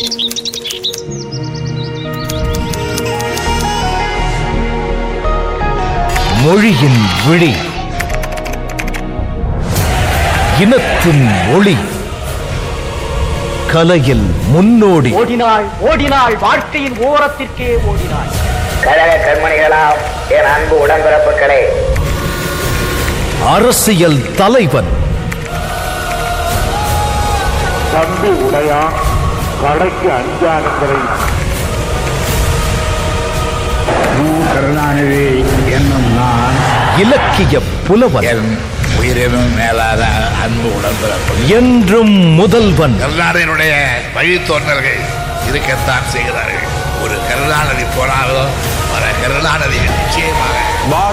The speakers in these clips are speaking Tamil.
மொழியின் விழி. இனத்தின் ஒளி. கலையில் முன்னோடி. ஓடினாள் ஓடினாள் வாழ்க்கையின் ஓரத்திற்கே ஓடினாள். கழக கண்மணிகளாம் என் அன்பு உடன்பிறப்புகளே. அரசியல் தலைவன். தம்பி உடையா? கடைக்கு அஞ்சானுங்களை கருணாநிதி என்னும் நான் இலக்கிய புலவன். என் உயிரினும் மேலான அன்பு உடன்பிறப்பு என்றும் முதல்வன். கருணாநிதியினுடைய வழித்தோன்றல்கள் இருக்கத்தான் செய்கிறார்கள். ஒரு கருணாநிதி போனாலும் வர நிச்சயமாக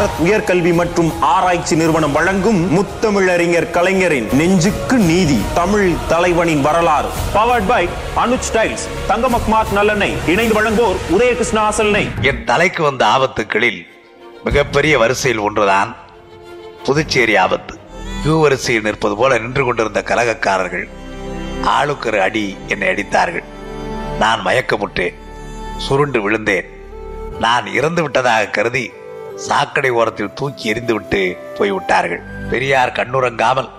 பாரத் உயர்கல்வி மற்றும் ஆராய்ச்சி நிறுவனம் வழங்கும் முத்தமிழறிஞர் கலைஞரின் நெஞ்சுக்கு நீதி தமிழ் தலைவனின் வரலாறு. பவர்ட் பை அனுஜ் டைல்ஸ் தங்கமக்மார்க் நல்லெண்ணெய் இணைந்து வழங்குவோர் உதயகிருஷ்ண ஆசல்னை என் தலைக்கு வந்த ஆபத்துகளில் மிகப்பெரிய வரிசையில் ஒன்றுதான் புதுச்சேரி ஆபத்து. கியூ வரிசையில் நிற்பது போல நின்று கொண்டிருந்த கலகக்காரர்கள் ஆளுக்கரு அடி என்னை அடித்தார்கள். நான் மயக்கமுற்றேன் சுருண்டு விழுந்தேன். நான் இறந்து விட்டதாக கருதி சாக்கடை ஓரத்தில் தூக்கி எறிந்துவிட்டு போய்விட்டார்கள். பெரியார் கண்ணுறங்காமல்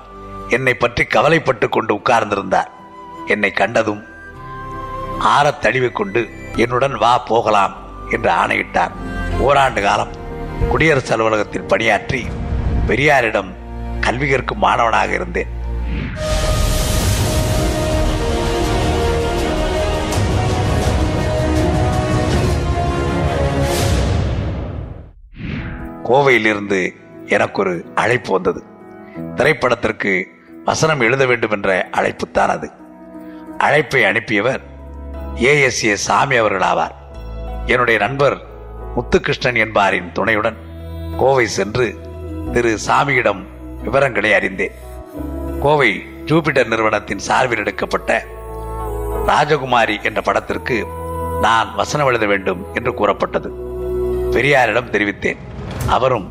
என்னை பற்றி கவலைப்பட்டு கொண்டு உட்கார்ந்திருந்தார். என்னை கண்டதும் ஆறத் தழுவிக் கொண்டு என்னுடன் வா போகலாம் என்று ஆணையிட்டார். ஓராண்டு காலம் குடியரசு அலுவலகத்தில் பணியாற்றி பெரியாரிடம் கல்வி கற்கும் மாணவனாக இருந்தேன். கோவையிலிருந்து எனக்கு ஒரு அழைப்பு வந்தது. திரைப்படத்திற்கு வசனம் எழுத வேண்டும் என்ற அழைப்புத்தான் அது. அழைப்பை அனுப்பியவர் ஏஎஸ்ஏ சாமி அவர்கள் ஆவார் என்னுடைய நண்பர் முத்துகிருஷ்ணன் என்பாரின் துணையுடன் கோவை சென்று திரு. சாமியிடம் விவரங்களை அறிந்தேன். கோவை ஜூபிட்டர் நிறுவனத்தின் சார்பில் எடுக்கப்பட்ட ராஜகுமாரி என்ற படத்திற்கு நான் வசனம் எழுத வேண்டும் என்று கூறப்பட்டது. பெரியாரிடம் தெரிவித்தேன். அவரும்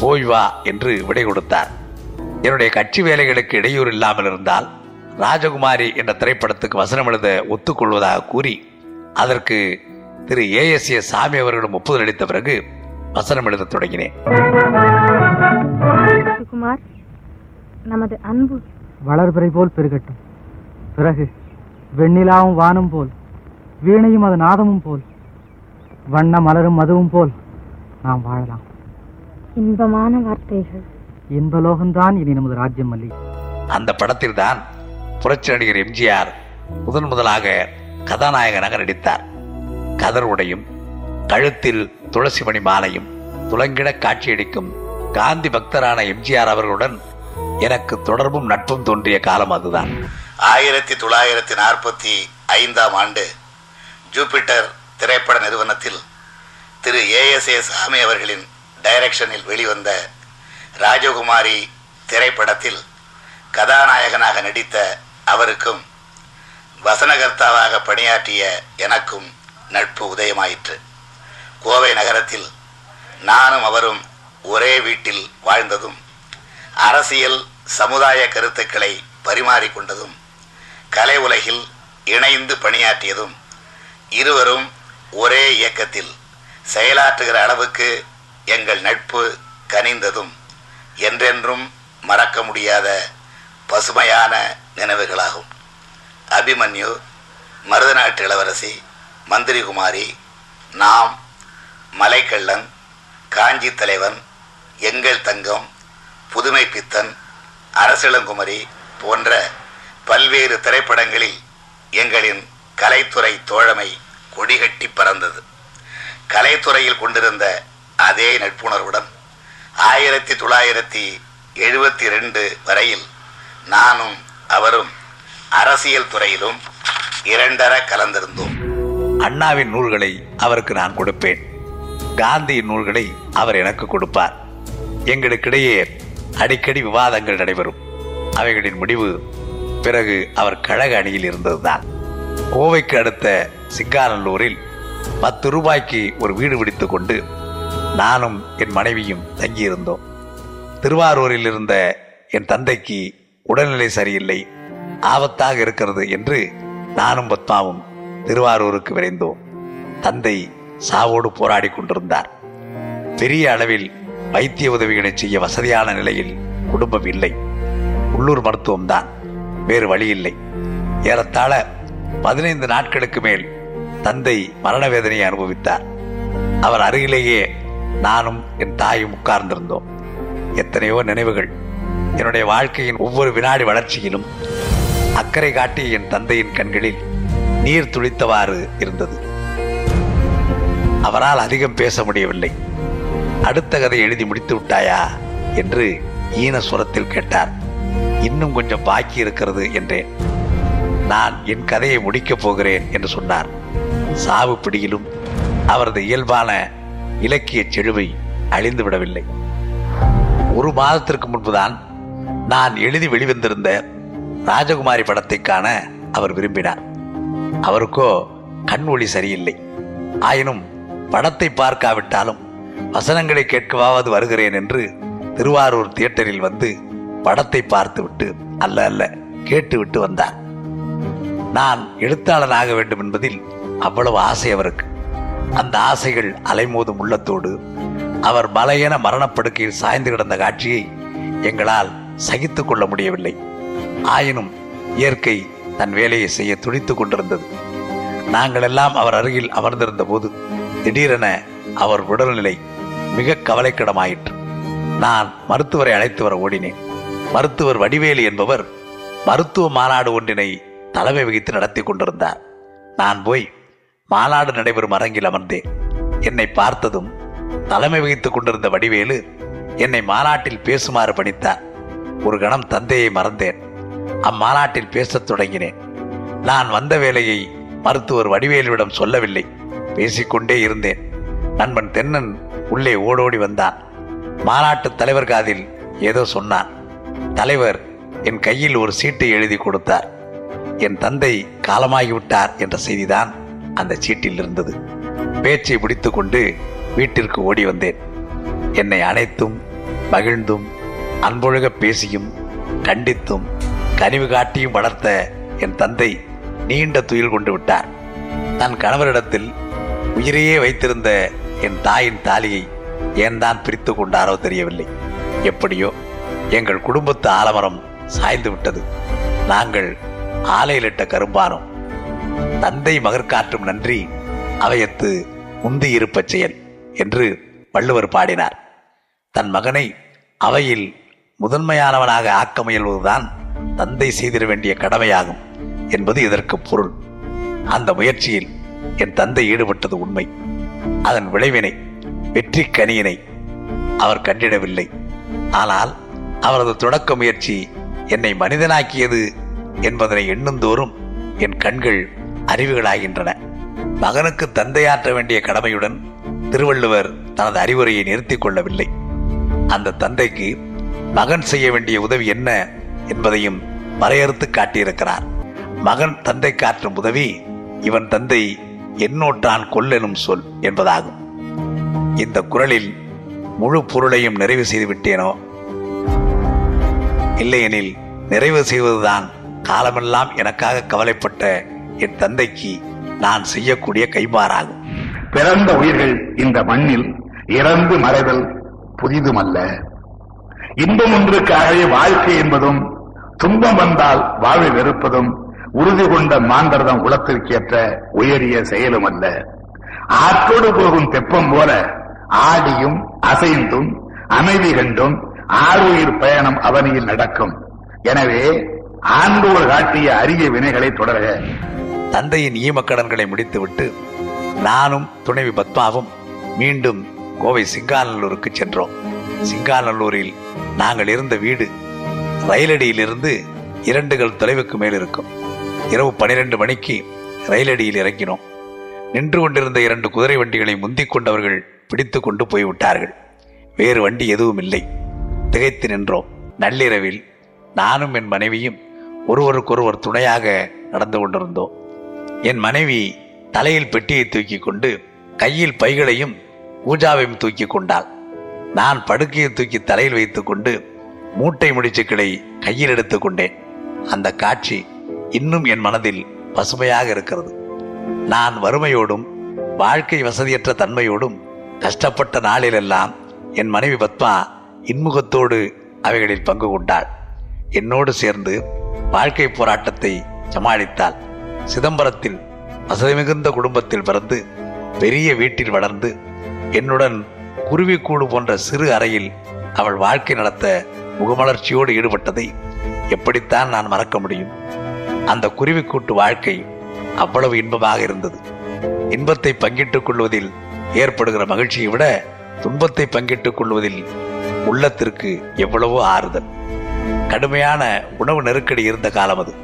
போய் வா என்று விடை கொடுத்தார். என்னுடைய கட்சி வேலைகளுக்கு இடையூறு இல்லாமல் இருந்தால் ராஜகுமாரி என்ற திரைப்படத்துக்கு வசனம் எழுத ஒத்துக்கொள்வதாக கூறி அதற்கு திரு ஏஎஸ்ஏ சாமி அவர்களிடம் ஒப்புதல் அளித்த பிறகு வசனம் எழுத தொடங்கினேன். நமது அன்பு. வளர்பிறை போல் பெருகட்டும். பிறகு வெண்ணிலாவும் வானம் போல் வீணையும் அது நாதமும் போல் வண்ண மலரும் மதுவும் போல் நாம் வாழலாம். இன்பமான வார்த்தைகள். இன்பலோகம்தான் இனி நமது ராஜ்யம் மல்லி. அந்த படத்தில்தான் புரட்சி நடிகர் எம்ஜிஆர் முதன் முதலாக கதாநாயகனாக நடித்தார். கதர் உடையும் கழுத்தில் துளசிமணி மாலையும் துலங்கிட காட்சியளிக்கும் காந்தி பக்தரான எம்ஜிஆர் அவர்களுடன் எனக்கு தொடர்பும் நட்பும் தோன்றிய காலம் அதுதான். ஆயிரத்தி தொள்ளாயிரத்தி நாற்பத்தி ஐந்தாம் ஆண்டு ஜூபிட்டர் திரைப்பட நிறுவனத்தில் திரு ஏஎஸ்ஏ சாமி அவர்களின் டைரக்ஷனில் வெளிவந்த ராஜகுமாரி திரைப்படத்தில் கதாநாயகனாக நடித்த அவருக்கும் வசனகர்த்தாவாக பணியாற்றிய எனக்கும் நட்பு உதயமாயிற்று. கோவை நகரத்தில் நானும் அவரும் ஒரே வீட்டில் வாழ்ந்ததும் அரசியல் சமுதாய கருத்துக்களை பரிமாறிக்கொண்டதும் கலை உலகில் இணைந்து பணியாற்றியதும் இருவரும் ஒரே இயக்கத்தில் செயலாற்றுகிற அளவுக்கு எங்கள் நட்பு கனிந்ததும் என்றென்றும் மறக்க முடியாத பசுமையான நினைவுகளாகும். அபிமன்யு மருதநாட்டு இளவரசி மந்திரிகுமாரி நாம் மலைக்கள்ளன் காஞ்சி தலைவன் எங்கள் தங்கம் புதுமை பித்தன் அரசிளங்குமரி போன்ற பல்வேறு திரைப்படங்களில் எங்களின் கலைத்துறை தோழமை கொடிகட்டி பறந்தது. கலைத்துறையில் கொண்டிருந்த அதே நட்புணர்வுடன் ஆயிரத்தி தொள்ளாயிரத்தி எழுபத்தி ரெண்டு வரையில் நானும் அவரும் அரசியல் துறையிலும் இரண்டர கலந்திருந்தோம். அண்ணாவின் நூல்களை அவருக்கு நான் கொடுப்பேன். காந்தியின் நூல்களை அவர் எனக்கு கொடுப்பார். எங்களுக்கிடையே அடிக்கடி விவாதங்கள் நடைபெறும். அவைகளின் முடிவு பிறகு அவர் கழக அணியில் இருந்ததுதான். கோவைக்கு அடுத்த சிங்காநல்லூரில் பத்து ரூபாய்க்கு ஒரு வீடு பிடித்துக் கொண்டு நானும் என் மனைவியும் தங்கியிருந்தோம். திருவாரூரில் இருந்த என் தந்தைக்கு உடல்நிலை சரியில்லை ஆபத்தாக இருக்கிறது என்று நானும் பத்மாவும் திருவாரூருக்கு விரைந்தோம். தந்தை சாவோடு போராடி கொண்டிருந்தார். பெரிய அளவில் வைத்திய உதவிகளை செய்ய வசதியான நிலையில் குடும்பம் இல்லை. உள்ளூர் மருத்துவம்தான் வேறு வழி இல்லை. ஏறத்தாழ பதினைந்து நாட்களுக்கு மேல் தந்தை மரண வேதனையை அனுபவித்தார். அவர் அருகிலேயே நானும் என் தாயும் உட்கார்ந்திருந்தோம். எத்தனையோ நினைவுகள். என்னுடைய வாழ்க்கையின் ஒவ்வொரு வினாடி வளர்ச்சியிலும் அக்கறை காட்டிய என் தந்தையின் கண்களில் நீர் துளித்தவாறு இருந்தது. அவரால் அதிகம் பேச முடியவில்லை. அடுத்த கதை எழுதி முடித்து விட்டாயா என்று ஈன சுரத்தில் கேட்டார். இன்னும் கொஞ்சம் பாக்கி இருக்கிறது என்றேன். நான் என் கதையை முடிக்கப் போகிறேன் என்று சொன்னார். சாவு பிடியிலும் அவரது இயல்பான இலக்கிய செழுவை அழிந்து விடவில்லை ஒரு மாதத்திற்கு முன்புதான் நான் எழுதி வெளிவந்திருந்த ராஜகுமாரி படத்தை காண அவர் விரும்பினார். அவருக்கோ கண் ஒளி சரியில்லை. ஆயினும் படத்தை பார்க்காவிட்டாலும் வசனங்களை கேட்கவாவது வருகிறேன் என்று திருவாரூர் தியேட்டரில் வந்து படத்தை பார்த்துவிட்டு அல்ல அல்ல கேட்டுவிட்டு வந்தார். நான் எழுத்தாளனாக வேண்டும் என்பதில் அவ்வளவு ஆசை அவருக்கு. அந்த ஆசைகள் அலைமோதும் உள்ளத்தோடு அவர் பலையென மரணப்படுக்கையில் சாய்ந்து கிடந்த காட்சியை எங்களால் சகித்துக் கொள்ள முடியவில்லை. ஆயினும் இயற்கை தன் வேலையை செய்ய துடித்துக் கொண்டிருந்தது. நாங்கள் எல்லாம் அவர் அருகில் அமர்ந்திருந்த போது திடீரென அவர் உடல்நிலை மிக கவலைக்கிடமாயிற்று. நான் மருத்துவரை அழைத்து வர ஓடினேன். மருத்துவர் வடிவேலு என்பவர் மருத்துவ மாநாடு ஒன்றினை தலைமை வகித்து நடத்தி கொண்டிருந்தார். நான் போய் மாநாடு நடைபெறும் அரங்கில் அமர்ந்தேன் என்னை பார்த்ததும் தலைமை வகித்துக் கொண்டிருந்த வடிவேலு என்னை மாநாட்டில் பேசுமாறு பணித்தார். ஒரு கணம் தந்தையை மறந்தேன். அம்மாநாட்டில் பேசத் தொடங்கினேன். நான் வந்த வேலையை மருத்துவர் வடிவேலுவிடம் சொல்லவில்லை. பேசிக்கொண்டே இருந்தேன். நண்பன் தென்னன் உள்ளே ஓடோடி வந்தான். மாநாட்டு தலைவர் காதில் ஏதோ சொன்னான். தலைவர் என் கையில் ஒரு சீட்டை எழுதி கொடுத்தார். என் தந்தை காலமாகிவிட்டார் என்ற செய்திதான் அந்த சீட்டில் இருந்தது. பேச்சை முடித்துக்கொண்டு வீட்டிற்கு ஓடி வந்தேன். என்னை அனைத்தும் மகிழ்ந்தும் அன்பொழுக பேசியும் கண்டித்தும் கனிவு காட்டியும் வளர்த்த என் தந்தை நீண்ட துயில் கொண்டு விட்டார். தன் கணவரிடத்தில் உயிரையே வைத்திருந்த என் தாயின் தாலியை ஏன் தான் பிரித்து கொண்டாரோ தெரியவில்லை. எப்படியோ எங்கள் குடும்பத்து ஆலமரம் சாய்ந்து விட்டது. நாங்கள் ஆலையிலிட்ட கரும்பானோம் தந்தை மகர் காட்டும் நன்றி அவையத்து முந்தி இருப்பச் செயல் என்று வள்ளுவர் பாடினார். தன் மகனை அவையில் முதன்மையானவனாக ஆக்க முயல்வதுதான் தந்தை செய்திட வேண்டிய கடமையாகும் என்பது இதற்கு பொருள். அந்த முயற்சியில் என் தந்தை ஈடுபட்டது உண்மை. அதன் விளைவினை வெற்றி கனியினை அவர் கண்டிடவில்லை. ஆனால் அவரது தொடக்க முயற்சி என்னை மனிதனாக்கியது என்பதனை எண்ணுந்தோறும் என் கண்கள் அறிவுகளாகின்றன. மகனுக்கு தந்தையாற்ற வேண்டிய கடமையுடன் திருவள்ளுவர் தனது அறிவுரையை நிறுத்திக் கொள்ளவில்லை. அந்த தந்தைக்கு மகன் செய்ய வேண்டிய உதவி என்ன என்பதையும் வரையறுத்து காட்டியிருக்கிறார். மகன் தந்தை காற்றும் உதவி இவன் தந்தை எண்ணோற்றான் கொல்லெனும் சொல் என்பதாகும். இந்த குரலில் முழு பொருளையும் நிறைவு செய்து விட்டேனோ இல்லையெனில் நிறைவு செய்வதுதான் காலமெல்லாம் எனக்காக கவலைப்பட்ட என் தந்தைக்கு நான் செய்யக்கூடிய கைமாறாகும் பிறந்த உயிர்கள் இந்த மண்ணில் இறந்து மறைதல் புதிதுமல்ல. இன்பம் ஒன்றுக்காகவே வாழ்க்கை என்பதும் துன்பம் வந்தால் வாழ்வை வெறுப்பதும் உறுதி கொண்ட மாந்தர்தம் குலத்திற்கேற்ற உயரிய செயலும் அல்ல ஆற்றோடு போகும் தெப்பம் போல ஆடியும் அசைந்தும் அமைதி கண்டும் ஆறுயிர் பயணம் அவனியில் நடக்கும். எனவே ஆண்டோர் காட்டிய அரிய வினைகளை தொடர்க. தந்தையின் ஈமக்கடன்களை முடித்துவிட்டு நானும் துணைவி பத்மாவும் மீண்டும் கோவை சிங்காநல்லூருக்கு சென்றோம். சிங்காநல்லூரில் நாங்கள் இருந்த வீடு ரயிலடியிலிருந்து இரண்டுகள் தொலைவுக்கு மேல் இருக்கும் இரவு பனிரெண்டு மணிக்கு ரயிலடியில் இறங்கினோம். நின்று கொண்டிருந்த இரண்டு குதிரை வண்டிகளை முந்திக் கொண்டவர்கள் பிடித்து கொண்டு போய்விட்டார்கள் வேறு வண்டி எதுவும் இல்லை. திகைத்து நின்றோம். நள்ளிரவில் நானும் என் மனைவியும் ஒருவருக்கொருவர் துணையாக நடந்து கொண்டிருந்தோம். என் மனைவி தலையில் பெட்டியை தூக்கி கொண்டு கையில் பைகளையும் பூஜாவையும் தூக்கி கொண்டாள். நான் படுக்கையை தூக்கி தலையில் வைத்துக்கொண்டு மூட்டை முடிச்சுக்களை கையில் எடுத்துக் கொண்டேன். அந்த காட்சி இன்னும் என் மனதில் பசுமையாக இருக்கிறது. நான் வறுமையோடும் வாழ்க்கை வசதியற்ற தன்மையோடும் கஷ்டப்பட்ட நாளிலெல்லாம் என் மனைவி பத்மா இன்முகத்தோடு அவைகளில் பங்கு கொண்டாள். என்னோடு சேர்ந்து வாழ்க்கை போராட்டத்தை சமாளித்தாள். சிதம்பரத்தில் வசதி மிகுந்த குடும்பத்தில் பிறந்து பெரிய வீட்டில் வளர்ந்து என்னுடன் குருவிக்கூடு போன்ற சிறு அறையில் அவள் வாழ்க்கை நடத்த முகமலர்ச்சியோடு ஈடுபட்டதை எப்படித்தான் நான் மறக்க முடியும்? அந்த குருவிக்கூட்டு வாழ்க்கை அவ்வளவு இன்பமாக இருந்தது. இன்பத்தை பங்கிட்டுக் கொள்வதில் ஏற்படுகிற மகிழ்ச்சியை விட துன்பத்தை பங்கிட்டுக் கொள்வதில் உள்ளத்திற்கு எவ்வளவோ ஆறுதல். கடுமையான உணவு நெருக்கடி இருந்த காலம் அது.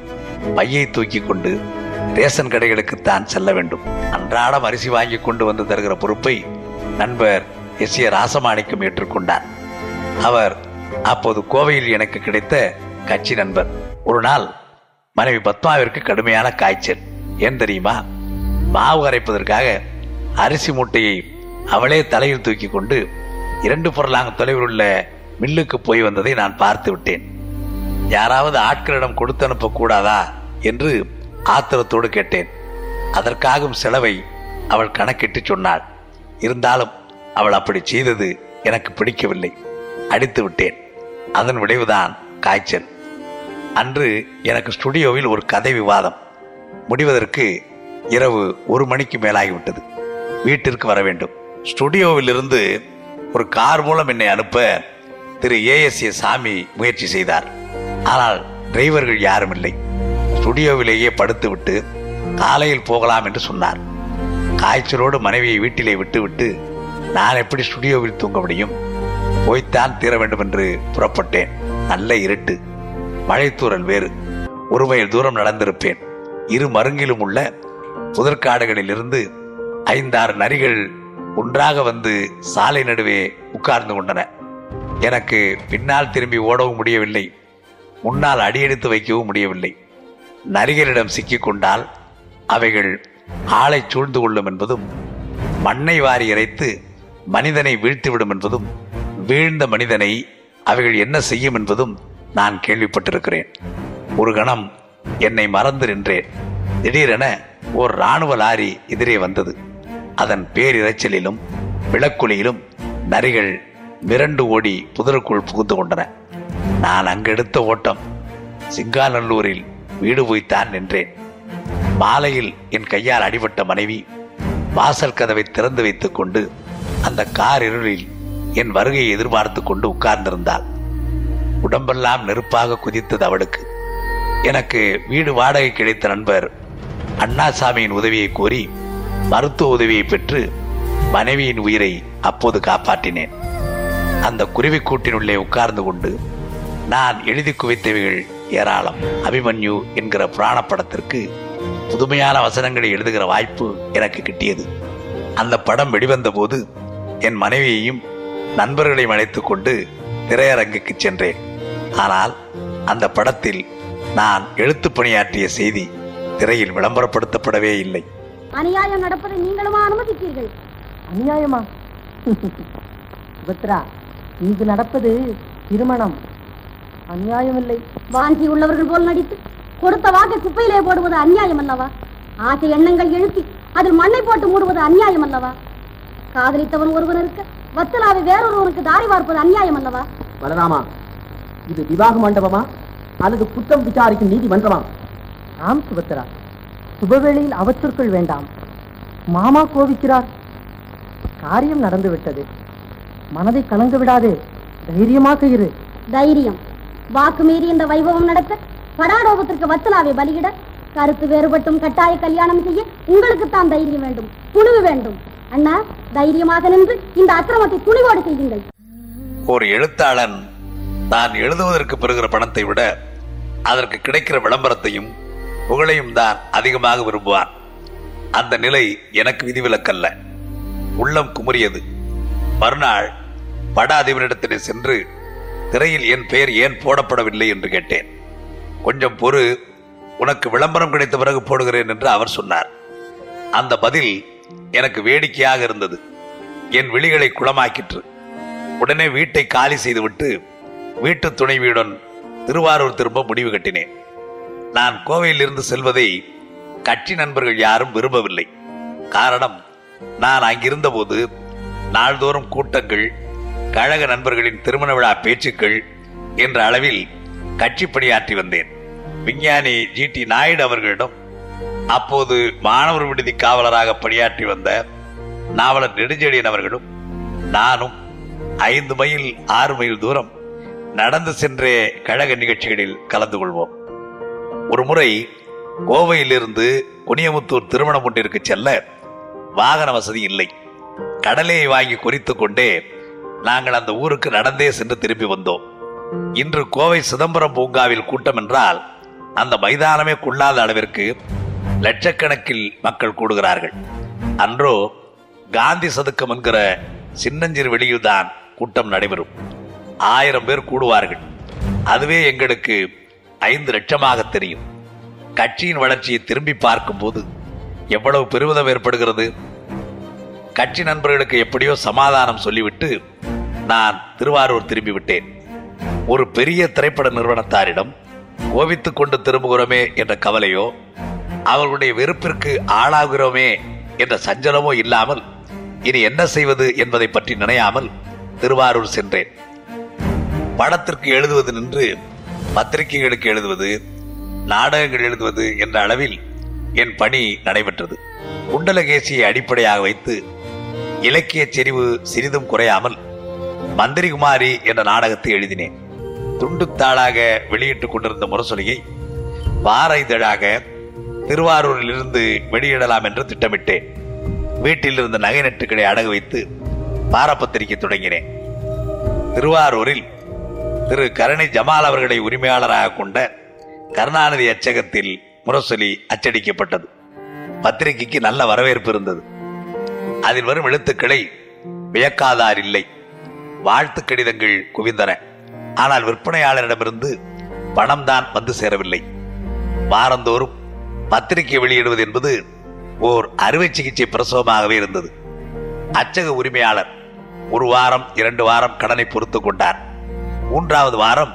பையை தூக்கி கொண்டு ரேஷன் கடைகளுக்குத்தான் செல்ல வேண்டும். அன்றாடம் அரிசி வாங்கி கொண்டு வந்து தருகிற பொறுப்பை நண்பர் எஸ் ஏ ராசமாணிக்கம் ஏற்றுக்கொண்டார். அவர் அப்போது கோவையில் எனக்கு கிடைத்த கட்சி நண்பர். ஒரு நாள் மனைவி பத்மாவிற்கு கடுமையான காய்ச்சல். ஏன் தெரியுமா? மாவு அரைப்பதற்காக அரிசி மூட்டையை அவளே தலையில் தூக்கி கொண்டு இரண்டு பொருளாங்க தொலைவில் உள்ள மில்லுக்கு போய் வந்ததை நான் பார்த்து விட்டேன். யாராவது ஆட்களிடம் கொடுத்து அனுப்ப கூடாதா என்று ஆத்திரத்தோடு கேட்டேன். அதற்காகும் செலவை அவள் கணக்கிட்டு சொன்னாள். இருந்தாலும் அவள் அப்படி செய்தது எனக்கு பிடிக்கவில்லை. அடித்து விட்டேன். அதன் விளைவுதான் காய்ச்சல். அன்று எனக்கு ஸ்டுடியோவில் ஒரு கதை விவாதம். முடிவதற்கு இரவு ஒரு மணிக்கு மேலாகிவிட்டது. வீட்டிற்கு வர வேண்டும். ஸ்டுடியோவில் இருந்து ஒரு கார் மூலம் என்னை அனுப்ப திரு ஏஎஸ்ஏ சாமி முயற்சி செய்தார். ஆனால் டிரைவர்கள் யாரும் இல்லை. ஸ்டுடியோவிலேயே படுத்துவிட்டு காலையில் போகலாம் என்று சொன்னார். காய்ச்சலோடு மனைவியை வீட்டிலே விட்டுவிட்டு நான் எப்படி ஸ்டுடியோவில் தூங்க முடியும்? போய்த்தான் தீர வேண்டும் என்று புறப்பட்டேன். நல்ல இருட்டு. மழைத்தூரல் வேறு. ஒரு மைல் தூரம் நடந்திருப்பேன். இரு மருங்கிலும் உள்ள புதற்காடுகளிலிருந்து ஐந்தாறு நரிகள் ஒன்றாக வந்து சாலை நடுவே உட்கார்ந்து கொண்டன. எனக்கு பின்னால் திரும்பி ஓடவும் முடியவில்லை. முன்னால் அடியெடுத்து வைக்கவும் முடியவில்லை. நரிகளிடம் சிக்கிக் கொண்டால் அவைகள் ஆளை சூழ்ந்து கொள்ளும் என்பதும் மண்ணை வாரி இறைத்து மனிதனை வீழ்த்திவிடும் என்பதும் வீழ்ந்த மனிதனை அவைகள் என்ன செய்யும் என்பதும் நான் கேள்விப்பட்டிருக்கிறேன். ஒரு கணம் என்னை மறந்து நின்றேன். திடீரென ஓர் இராணுவ லாரி எதிரே வந்தது. அதன் பேரிரைச்சலிலும் விளக்குலியிலும் நரிகள் மிரண்டு ஓடி புதருக்குள் புகுந்து கொண்டன. நான் அங்கெடுத்த ஓட்டம் சிங்காநல்லூரில் வீடு போய்த்தான் நின்றேன். மாலையில் என் கையால் அடிபட்ட மனைவி வாசல் கதவை திறந்து வைத்துக் கொண்டு அந்த கார் இருளில் என் வருகையை எதிர்பார்த்து கொண்டு உட்கார்ந்திருந்தாள். உடம்பெல்லாம் நெருப்பாக குதித்தது அவளுக்கு. எனக்கு வீடு வாடகை கிடைத்த நண்பர் அண்ணாசாமியின் உதவியை கோரி மருத்துவ உதவியை பெற்று மனைவியின் உயிரை அப்போது காப்பாற்றினேன். அந்த குருவிக்கூட்டினுள்ளே உட்கார்ந்து கொண்டு நான் எழுதி குவித்தவைகள் ஏராளம். அபிமன்யு என்கிற புராண படத்திற்கு புதுமையான வசனங்களை எழுதுகிற வாய்ப்பு எனக்கு கிட்டியது. அந்த படம் வெளிவந்த போது என் மனைவியையும் நண்பர்களையும் அழைத்துக் கொண்டு திரையரங்குக்கு சென்றேன். ஆனால் அந்த படத்தில் நான் எழுத்துப் பணியாற்றிய செய்தி திரையில் விளம்பரப்படுத்தப்படவே இல்லை. அநியாயம் நடப்பதை நீங்களுமா அனுமதித்தீர்கள்? அநியாயமா? சுபத்ரா இங்கு நடப்பது திருமணம். அநியாயமில்லை. வாஞ்சி உள்ளவர்கள் போல் நடித்து கொடுத்த வாக்கை குப்பையிலே போடுவது அநியாயம் அல்லவா ஆசை எண்ணங்கள் எழுப்பி அதில் மண்ணை போட்டு மூடுவது அநியாயம் அல்லவா காதலித்தவன் ஒருவன் இருக்க வத்தலாவை வேறொருவனுக்கு தாரி பார்ப்பது அநியாயம் அல்லவா பலராமா இது விவாக மண்டபமா? அல்லது குற்றம் விசாரிக்கும் நீதிமன்றமா ஆம் சுபத்ரா. சுபவேளையில் அவற்றுக்குள் வேண்டாம். மாமா கோபிக்கிறார் காரியம் நடந்து விட்டது மனதை கலங்க விடாதே. தைரியமாக இரு. தைரியம். வாக்கு மீறி இந்த வைபவம் நடத்த படாடோபத்திற்கு வத்தலாவை பலியிட கருத்து வேறுபட்டும் கட்டாய கல்யாணம் செய்ய உங்களுக்கு தான் தைரியம் வேண்டும் துணிவு வேண்டும். அண்ணா தைரியமாக நின்று இந்த அக்கிரமத்தை துணிவோடு செய்யுங்கள். ஒரு எழுத்தாளன் தான் எழுதுவதற்கு பெறுகிற பணத்தை விட அதற்கு கிடைக்கிற விளம்பரத்தையும் புகழையும் தான் அதிகமாக விரும்புவான். அந்த நிலை எனக்கு விதிவிலக்கல்ல. உள்ளம் குமுறியது. மறுநாள் பட அதிபரிடத்திலே சென்று திரையில் என் பெயர் ஏன் போடப்படவில்லை என்று கேட்டேன். கொஞ்சம் பொறு உனக்கு விளம்பரம் கிடைத்த பிறகு போடுகிறேன் என்று அவர் சொன்னார். அந்த பதில் எனக்கு வேடிக்கையாக இருந்தது. என் விழிகளை குளமாக்கிற்று. உடனே வீட்டை காலி செய்துவிட்டு வீட்டு துணைவியுடன் திருவாரூர் திரும்ப முடிவு கட்டினேன். நான் கோவையிலிருந்து செல்வதை கட்சி நண்பர்கள் யாரும் விரும்பவில்லை. காரணம் நான் அங்கிருந்தபோது நாள்தோறும் கூட்டங்கள் கழக நண்பர்களின் திருமண விழா பேச்சுக்கள் என்ற அளவில் கட்சி பணியாற்றி வந்தேன். விஞ்ஞானி ஜி டி நாயுடு அவர்களிடம் அப்போது மாணவர் விடுதி காவலராக பணியாற்றி வந்த நாவலர் நெடுஞ்செழியன் அவர்களும் நானும் ஐந்து மைல் ஆறு மைல் தூரம் நடந்து சென்றே கழக நிகழ்ச்சிகளில் கலந்து கொள்வோம். ஒரு முறை கோவையிலிருந்து குனியமுத்தூர் திருமணம் ஒன்றிற்கு செல்ல வாகன வசதி இல்லை. கடலையை வாங்கி குறித்து கொண்டே நாங்கள் அந்த ஊருக்கு நடந்தே சென்று திரும்பி வந்தோம். இன்று கோவை சிதம்பரம் பூங்காவில் கூட்டம் என்றால் அந்த மைதானமே கொள்ளாத அளவிற்கு லட்சக்கணக்கில் மக்கள் கூடுகிறார்கள். அன்றோ காந்தி சதுக்கம் என்கிற சின்னஞ்சிறு வெளியில்தான் கூட்டம் நடைபெறும். ஆயிரம் பேர் கூடுவார்கள். அதுவே எங்களுக்கு ஐந்து லட்சமாக தெரியும். கட்சியின் வளர்ச்சியை திரும்பி பார்க்கும்போது எவ்வளவு பெருமிதம் ஏற்படுகிறது. கட்சி நண்பர்களுக்கு எப்படியோ சமாதானம் சொல்லிவிட்டு நான் திருவாரூர் திரும்பி விட்டேன் ஒரு பெரிய திரைப்பட நிறுவனத்தாரிடம் கோவித்துக் கொண்டு திரும்புகிறோமே என்ற கவலையோ அவர்களுடைய வெறுப்பிற்கு ஆளாகிறோமே என்ற சஞ்சலமோ இல்லாமல் இனி என்ன செய்வது என்பதை பற்றி நினையாமல் திருவாரூர் சென்றேன். படத்திற்கு எழுதுவது நின்று பத்திரிகைகளுக்கு எழுதுவது நாடகங்கள் எழுதுவது என்ற அளவில் என் பணி நடைபெற்றது. குண்டலகேசியை அடிப்படையாக வைத்து இலக்கிய செறிவு சிறிதும் குறையாமல் மந்திரிகுமாரி என்ற நாடகத்தை எழுதினேன். துண்டுத்தாளாக வெளியிட்டுக் கொண்டிருந்த முரசொலியை வார இதழாக திருவாரூரிலிருந்து வெளியிடலாம் என்று திட்டமிட்டேன். வீட்டில் இருந்த நகை நட்டுகளை அடகு வைத்து பாரப்பத்திரிகை தொடங்கினேன். திருவாரூரில் திரு கரணி ஜமால் அவர்களை உரிமையாளராக கொண்ட கருணாநிதி அச்சகத்தில் முரசொலி அச்சடிக்கப்பட்டது. பத்திரிகைக்கு நல்ல வரவேற்பு இருந்தது. அதில் வரும் எழுத்துக்களை வியக்காதார் இல்லை வாழ்த்து கடிதங்கள் குவிந்தன. ஆனால் விற்பனையாளரிடமிருந்து பணம் தான் வந்து சேரவில்லை. வாரந்தோறும் பத்திரிகை வெளியிடுவது என்பது ஓர் அறுவை சிகிச்சை பிரசவமாகவே இருந்தது. அச்சக உரிமையாளர் ஒரு வாரம் இரண்டு வாரம் கடனை பொறுத்துக் கொண்டார். மூன்றாவது வாரம்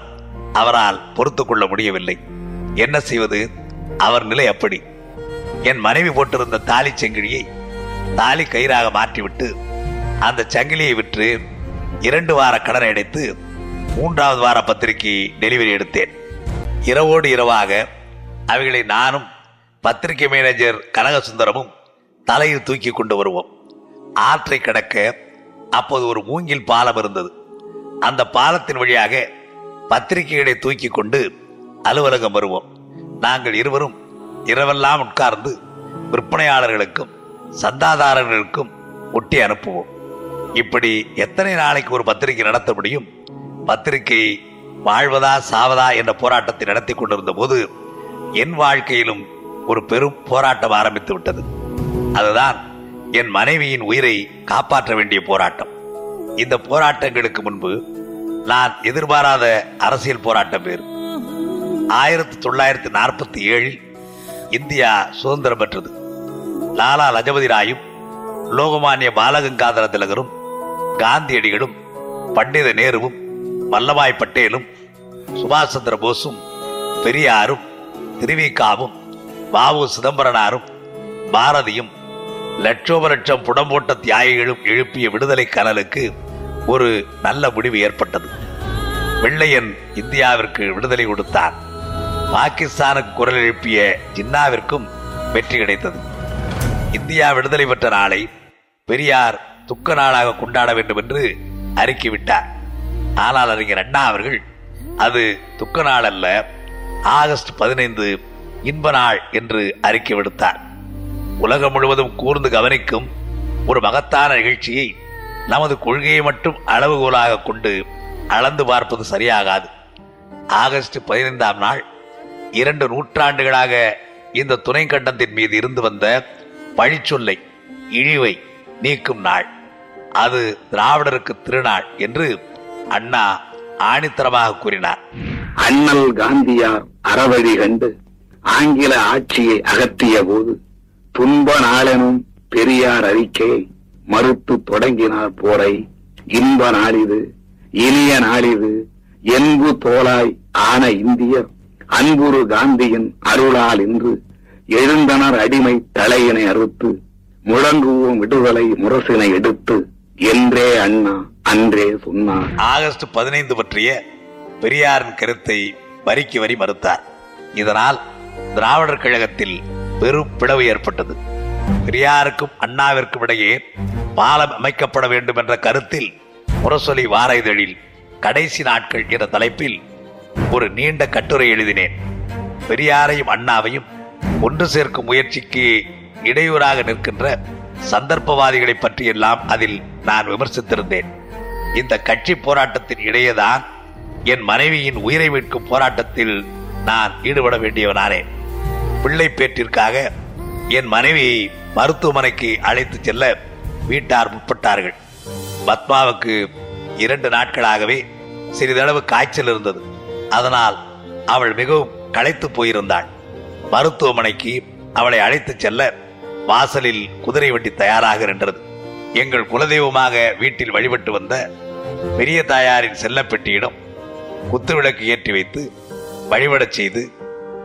அவரால் பொறுத்து கொள்ள முடியவில்லை. என்ன செய்வது? அவர் நிலை அப்படி. என் மனைவி போட்டிருந்த தாலி செங்கிலியை தாலி கயிறாக மாற்றிவிட்டு அந்த சங்கிலியை விற்று இரண்டு வார கடனை அடைத்து மூன்றாவது வார பத்திரிகை டெலிவரி எடுத்தேன். இரவோடு இரவாக அவைகளை நானும் பத்திரிகை மேனேஜர் கனகசுந்தரமும் தலையில் தூக்கி கொண்டு வருவோம். ஆற்றை கடக்க அப்போது ஒரு மூங்கில் பாலம் இருந்தது. அந்த பாலத்தின் வழியாக பத்திரிகைகளை தூக்கி கொண்டு அலுவலகம் வருவோம். நாங்கள் இருவரும் இரவெல்லாம் உட்கார்ந்து விற்பனையாளர்களுக்கும் சந்தாதாரர்களுக்கும் ஒட்டி அனுப்புவோம். இப்படி எத்தனை நாளைக்கு ஒரு பத்திரிகை நடத்த முடியும்? பத்திரிகை வாழ்வதா சாவதா என்ற போராட்டத்தை நடத்தி கொண்டிருந்த போது என் வாழ்க்கையிலும் ஒரு பெரும் போராட்டம் ஆரம்பித்து விட்டது. அதுதான் என் மனைவியின் உயிரை காப்பாற்ற வேண்டிய போராட்டம். இந்த போராட்டங்களுக்கு முன்பு நான் எதிர்பாராத அரசியல் போராட்டம் பேர் ஆயிரத்தி தொள்ளாயிரத்தி நாற்பத்தி ஏழில் இந்தியா சுதந்திரம் பெற்றது. லாலா லஜபதி ராயும் லோகமானிய பாலகங்காதர திலகரும் காந்தியடிகளும் பண்டித நேருவும் வல்லபாய் பட்டேலும் சுபாஷ் சந்திர போஸும் பெரியாரும் திருவிகாவும் பாபு சிதம்பரனாரும் பாரதியும் லட்சோப லட்சம் புடம்போட்ட தியாகிகளும் எழுப்பிய விடுதலை கனலுக்கு ஒரு நல்ல முடிவு ஏற்பட்டது. வெள்ளையன் இந்தியாவிற்கு விடுதலை கொடுத்தான். பாகிஸ்தானுக்கு குரல் எழுப்பிய ஜின்னாவிற்கும் வெற்றி கிடைத்தது. இந்தியா விடுதலை பெற்ற நாளை பெரியார் துக்க நாளாக கொண்டாட வேண்டும் என்று அறிக்கைவிட்டார். ஆனால் அறிஞர் அண்ணா அவர்கள் அது துக்க நாள் அல்ல ஆகஸ்ட் பதினைந்து இன்ப நாள் என்று அறிக்கை விடுத்தார். உலகம் முழுவதும் கூர்ந்து கவனிக்கும் ஒரு மகத்தான நிகழ்ச்சியை நமது கொள்கையை மட்டும் அளவுகோலாக கொண்டு அளந்து பார்ப்பது சரியாகாது. ஆகஸ்ட் பதினைந்தாம் நாள் இரண்டு நூற்றாண்டுகளாக இந்த துணை கண்டத்தின் மீது இருந்து வந்த பழிச்சொல்லை இழிவை நீக்கும் நாள். அது திராவிடருக்கு திருநாள் என்று அண்ணா ஆணித்தரமாக கூறினார். அண்ணல் காந்தியார் அறவழி கண்டு ஆங்கில ஆட்சியை அகற்றிய போது துன்ப நாளெனும் பெரியார் அறிக்கையை மறுத்து தொடங்கினார் போரை. இன்ப நாளிது இனிய நாளிது என்பு தோலாய் ஆன இந்தியர் அன்புரு காந்தியின் அருளால் இன்று எழுந்தனர் அடிமை தலையினை அறுத்து முழங்குவோம் விடுதலை முரசினை எடுத்து என்றே அண்ணா அன்றே சொன்னார். ஆகஸ்ட் பதினைந்து பற்றிய பெரியாரின் கருத்தை வரிக்கு வரி மறுத்தார். இதனால் திராவிடர் கழகத்தில் பெரும் பிளவு ஏற்பட்டது. பெரியாருக்கும் அண்ணாவிற்கும் இடையே பாலம் அமைக்கப்பட வேண்டும் என்ற கருத்தில் முரசொலி வார இதழில் கடைசி நாட்கள் என்ற தலைப்பில் ஒரு நீண்ட கட்டுரை எழுதினேன். பெரியாரையும் அண்ணாவையும் ஒன்று சேர்க்கும் முயற்சிக்கு இடையூறாக நிற்கின்ற சந்தர்ப்பவாதிகளை பற்றியெல்லாம் அதில் நான் விமர்சித்திருந்தேன். இந்த கட்சி போராட்டத்தின் இடையேதான் என் மனைவியின் உயிரை மீட்கும் போராட்டத்தில் நான் ஈடுபட வேண்டியவனானேன் பிள்ளை பேட்டிற்காக என் மனைவியை மருத்துவமனைக்கு அழைத்து செல்ல வீட்டார் முற்பட்டார்கள். பத்மாவுக்கு இரண்டு நாட்களாகவே சிறிதளவு காய்ச்சல் இருந்தது. அதனால் அவள் மிகவும் களைத்து போயிருந்தாள். மருத்துவமனைக்கு அவளை அழைத்துச் செல்ல வாசலில் குதிரை வண்டி தயாராக நின்றது. எங்கள் குலதெய்வமாக வீட்டில் வழிபட்டு வந்த பெரிய தாயாரின் செல்லப்பெட்டியிடம் குத்து விளக்கு ஏற்றி வைத்து வழிபடச் செய்து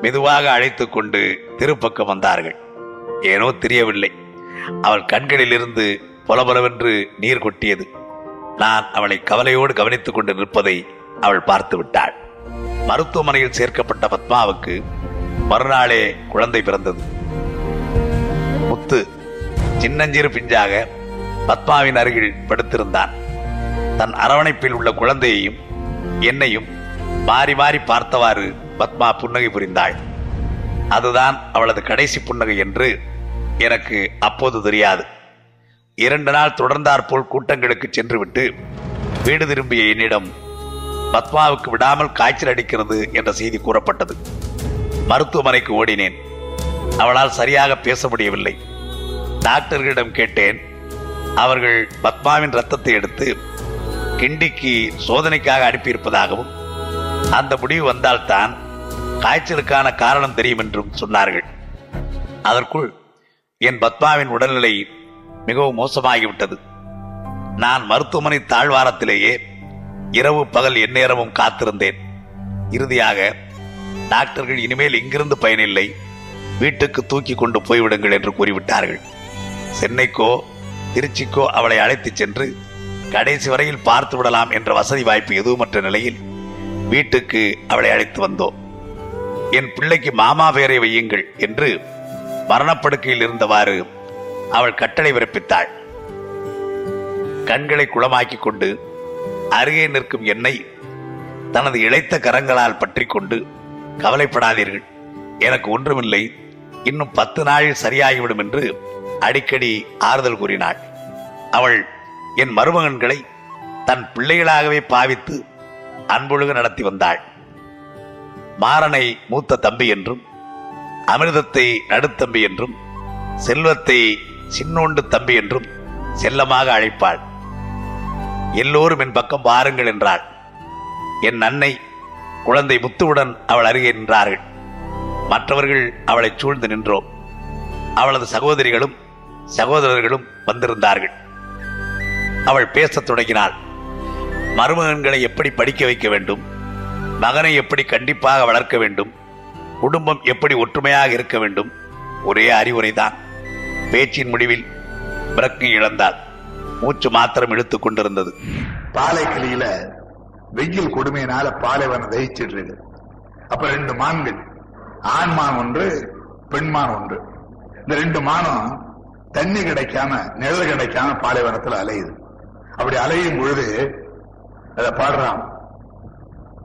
மெதுவாக அழைத்து கொண்டு திருப்பக்கம் வந்தார்கள். ஏனோ தெரியவில்லை. அவள் கண்களிலிருந்து பொலபொலவென்று நீர் கொட்டியது. நான் அவளை கவலையோடு கவனித்துக் கொண்டு நிற்பதை அவள் பார்த்து விட்டாள். மருத்துவமனையில் சேர்க்கப்பட்ட பத்மாவுக்கு மறுநாளே குழந்தை பிறந்தது. முத்து சின்னஞ்சிறு பிஞ்சாக பத்மாவின் அருகில் படுத்திருந்தான். தன் அரவணைப்பில் உள்ள குழந்தையையும் என்னையும் மாறி மாறி பார்த்தவாறு பத்மா புன்னகை புரிந்தாள். அதுதான் அவளது கடைசி புன்னகை என்று எனக்கு அப்போது தெரியாது. இரண்டு நாள் தொடர்ந்தாற்போல் கூட்டங்களுக்கு சென்றுவிட்டு வீடு திரும்பிய என்னிடம் பத்மாவுக்கு விடாமல் காய்ச்சல் அடிக்கிறது என்ற செய்தி கூறப்பட்டது. மருத்துவமனைக்கு ஓடினேன். அவளால் சரியாக பேச முடியவில்லை. டாக்டர்களிடம் கேட்டேன். அவர்கள் பத்மாவின் ரத்தத்தை எடுத்து கிண்டிக்கு சோதனைக்காக அனுப்பியிருப்பதாகவும் அந்த முடிவு வந்தால்தான் காய்ச்சலுக்கான காரணம் தெரியும் என்றும் சொன்னார்கள். அதற்குள் என் பத்மாவின் உடல்நிலை மிகவும் மோசமாகிவிட்டது. நான் மருத்துவமனை தாழ்வாரத்திலேயே இரவு பகல் எந்நேரமும் காத்திருந்தேன். இறுதியாக டாக்டர்கள் இனிமேல் இங்கிருந்து பயனில்லை. வீட்டுக்கு தூக்கி கொண்டு போய்விடுங்கள் என்று கூறிவிட்டார்கள். சென்னைக்கோ திருச்சிக்கோ அவளை அழைத்துச் சென்று கடைசி வரையில் பார்த்து விடலாம் என்ற வசதி வாய்ப்பு எதுவுமற்ற நிலையில் வீட்டுக்கு அவளை அழைத்து வந்தோம் என் பிள்ளைக்கு மாமா பெயரை வையுங்கள் என்று மரணப்படுக்கையில் இருந்தவாறு அவள் கட்டளை பிறப்பித்தாள். கண்களை குளமாக்கிக் கொண்டு அருகே நிற்கும் என்னை தனது இழைத்த கரங்களால் பற்றி கொண்டு கவலைப்படாதீர்கள். எனக்கு ஒன்றுமில்லை. இன்னும் பத்து நாளில் சரியாகிவிடும் என்று அடிக்கடி ஆறுதல் கூறினாள். அவள் என் மருமகன்களை தன் பிள்ளைகளாகவே பாவித்து அன்பொழுக நடத்தி வந்தாள். மாறனை மூத்த தம்பி என்றும் அமிர்தத்தை நடுத்தம்பி என்றும் செல்வத்தை சின்னோண்டு தம்பி என்றும் செல்லமாக அழைப்பாள். எல்லோரும் என் பக்கம் வாருங்கள் என்றாள். என் அன்னை குழந்தை முத்துவுடன் அவள் அருகே நின்றார்கள். மற்றவர்கள் அவளை சூழ்ந்து நின்றோம். அவளது சகோதரிகளும் சகோதரர்களும் வந்திருந்தார்கள். அவள் பேசத் தொடங்கினாள். மருமகன்களை எப்படி படிக்க வைக்க வேண்டும்? மகனை எப்படி கண்டிப்பாக வளர்க்க வேண்டும்? குடும்பம் எப்படி ஒற்றுமையாக இருக்க வேண்டும்? ஒரே அறிவுரைதான். பேச்சின் முடிவில் பிரக்கு இழந்தாள். மூச்சு மாத்திரம் இழுத்துக் கொண்டிருந்தது. பாலை கிளியில வெயில் கொடுமையினால பாலைவனம் தகிச்சிட்டு அப்ப ரெண்டு மான்கள் ஆண்மான் ஒன்று பெண்மான் ஒன்று. இந்த ரெண்டு மானம் தண்ணி கிடைக்காம நிழல் கிடைக்காம பாலைவனத்துல அலையுது. அப்படி அலையும் பொழுது அதை பாடுறான்.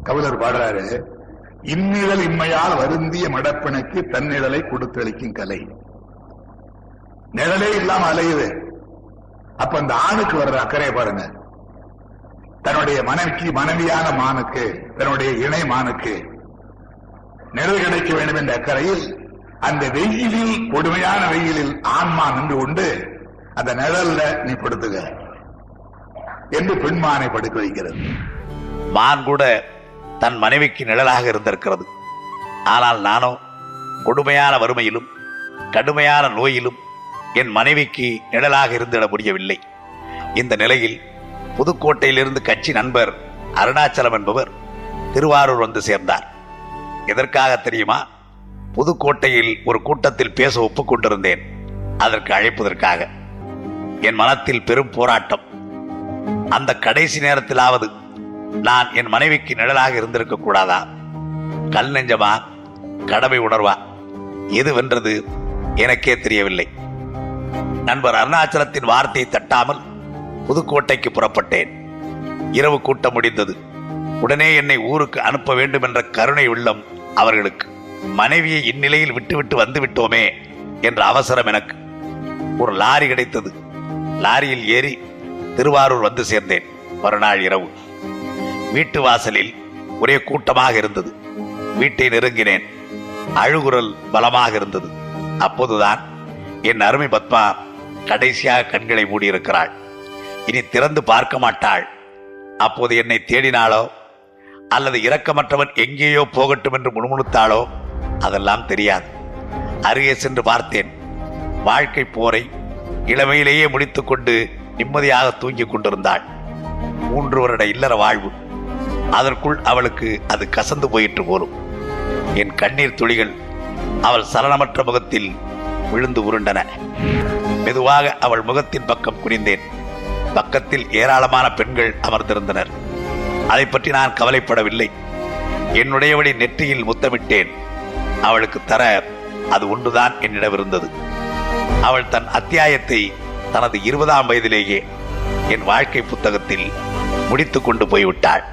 கவிதர் பாடுறாரு இந்நிழல் இன்மையால் வருந்திய மடப்பிணைக்கு தன்னிழலை கொடுத்தளிக்கும் கலை. நிழலே இல்லாம அலையுது. அப்ப அந்த ஆணுக்கு வர்ற அக்கறை பாருங்க. தன்னுடைய மனைவிக்கு மனைவியான மானுக்கு தன்னுடைய இணை மானுக்கு நிழல் கிடைக்க வேண்டும் என்ற அக்கறையில் அந்த வெயிலில் கொடுமையான வெயிலில் ஆன்மா நின்று கொண்டு அந்த நிழல்ல நீ படுத்துக என்று பெண்மானை படுக்க வைக்கிறது. மான் கூட தன் மனைவிக்கு நிழலாக இருந்திருக்கிறது. ஆனால் நானோ கொடுமையான வறுமையிலும் கடுமையான நோயிலும் என் மனைவிக்கு நிழலாக இருந்திட முடியவில்லை. இந்த நிலையில் புதுக்கோட்டையிலிருந்து கட்சி நண்பர் அருணாச்சலம் என்பவர் திருவாரூர் வந்து சேர்ந்தார். எதற்காக தெரியுமா? புதுக்கோட்டையில் ஒரு கூட்டத்தில் பேச ஒப்புக்கொண்டிருந்தேன் அதற்கு அழைப்பதற்காக. என் மனத்தில் பெரும் போராட்டம். அந்த கடைசி நேரத்திலாவது நான் என் மனைவிக்கு நிழலாக இருந்திருக்க கூடாதா? கல் நெஞ்சமா? கடமை உணர்வா? எது வென்றது? எனக்கே தெரியவில்லை. நண்பர் அருணாச்சலத்தின் வார்த்தையை தட்டாமல் புதுக்கோட்டைக்கு புறப்பட்டேன். இரவு கூட்டம் முடிந்தது. உடனே என்னை ஊருக்கு அனுப்ப வேண்டும் என்ற கருணை உள்ளம் அவர்களுக்கு மனைவியை இந்நிலையில் விட்டுவிட்டு வந்து விட்டோமே என்ற அவசரம் எனக்கு. ஒரு லாரி கிடைத்தது. லாரியில் ஏறி திருவாரூர் வந்து சேர்ந்தேன் மறுநாள் இரவு. வீட்டு வாசலில் ஒரே கூட்டமாக இருந்தது. வீட்டை நெருங்கினேன். அழுகுரல் பலமாக இருந்தது. அப்போதுதான் என் அருமை பத்மா கடைசியாக கண்களை மூடியிருக்கிறாள். இனி திறந்து பார்க்க மாட்டாள். அப்போது என்னை தேடினாளோ? அல்லது இரக்கமற்றவன் எங்கேயோ போகட்டும் என்று முணுமுணுத்தாளோ அதெல்லாம் தெரியாது. அருகே சென்று பார்த்தேன். வாழ்க்கை போரை இளமையிலேயே முடித்துக்கொண்டு நிம்மதியாக தூங்கிக் கொண்டிருந்தாள். மூன்று வருட இல்லற வாழ்வு. அதற்குள் அவளுக்கு அது கசந்து போயிற்று போலும். என் கண்ணீர் துளிகள் அவள் சலனமற்ற முகத்தில் விழுந்து உருண்டன. மெதுவாக அவள் முகத்தின் பக்கம் குனிந்தேன். பக்கத்தில் ஏராளமான பெண்கள் அமர்ந்திருந்தனர். அதை பற்றி நான் கவலைப்படவில்லை. என்னுடையவளை நெற்றியில் முத்தமிட்டேன். அவளுக்கு தர அது ஒன்றுதான் என்னிடம் இருந்தது அவள் தன் அத்தியாயத்தை தனது இருபதாம் வயதிலேயே என் வாழ்க்கை புத்தகத்தில் முடித்துக் கொண்டு போய்விட்டாள்.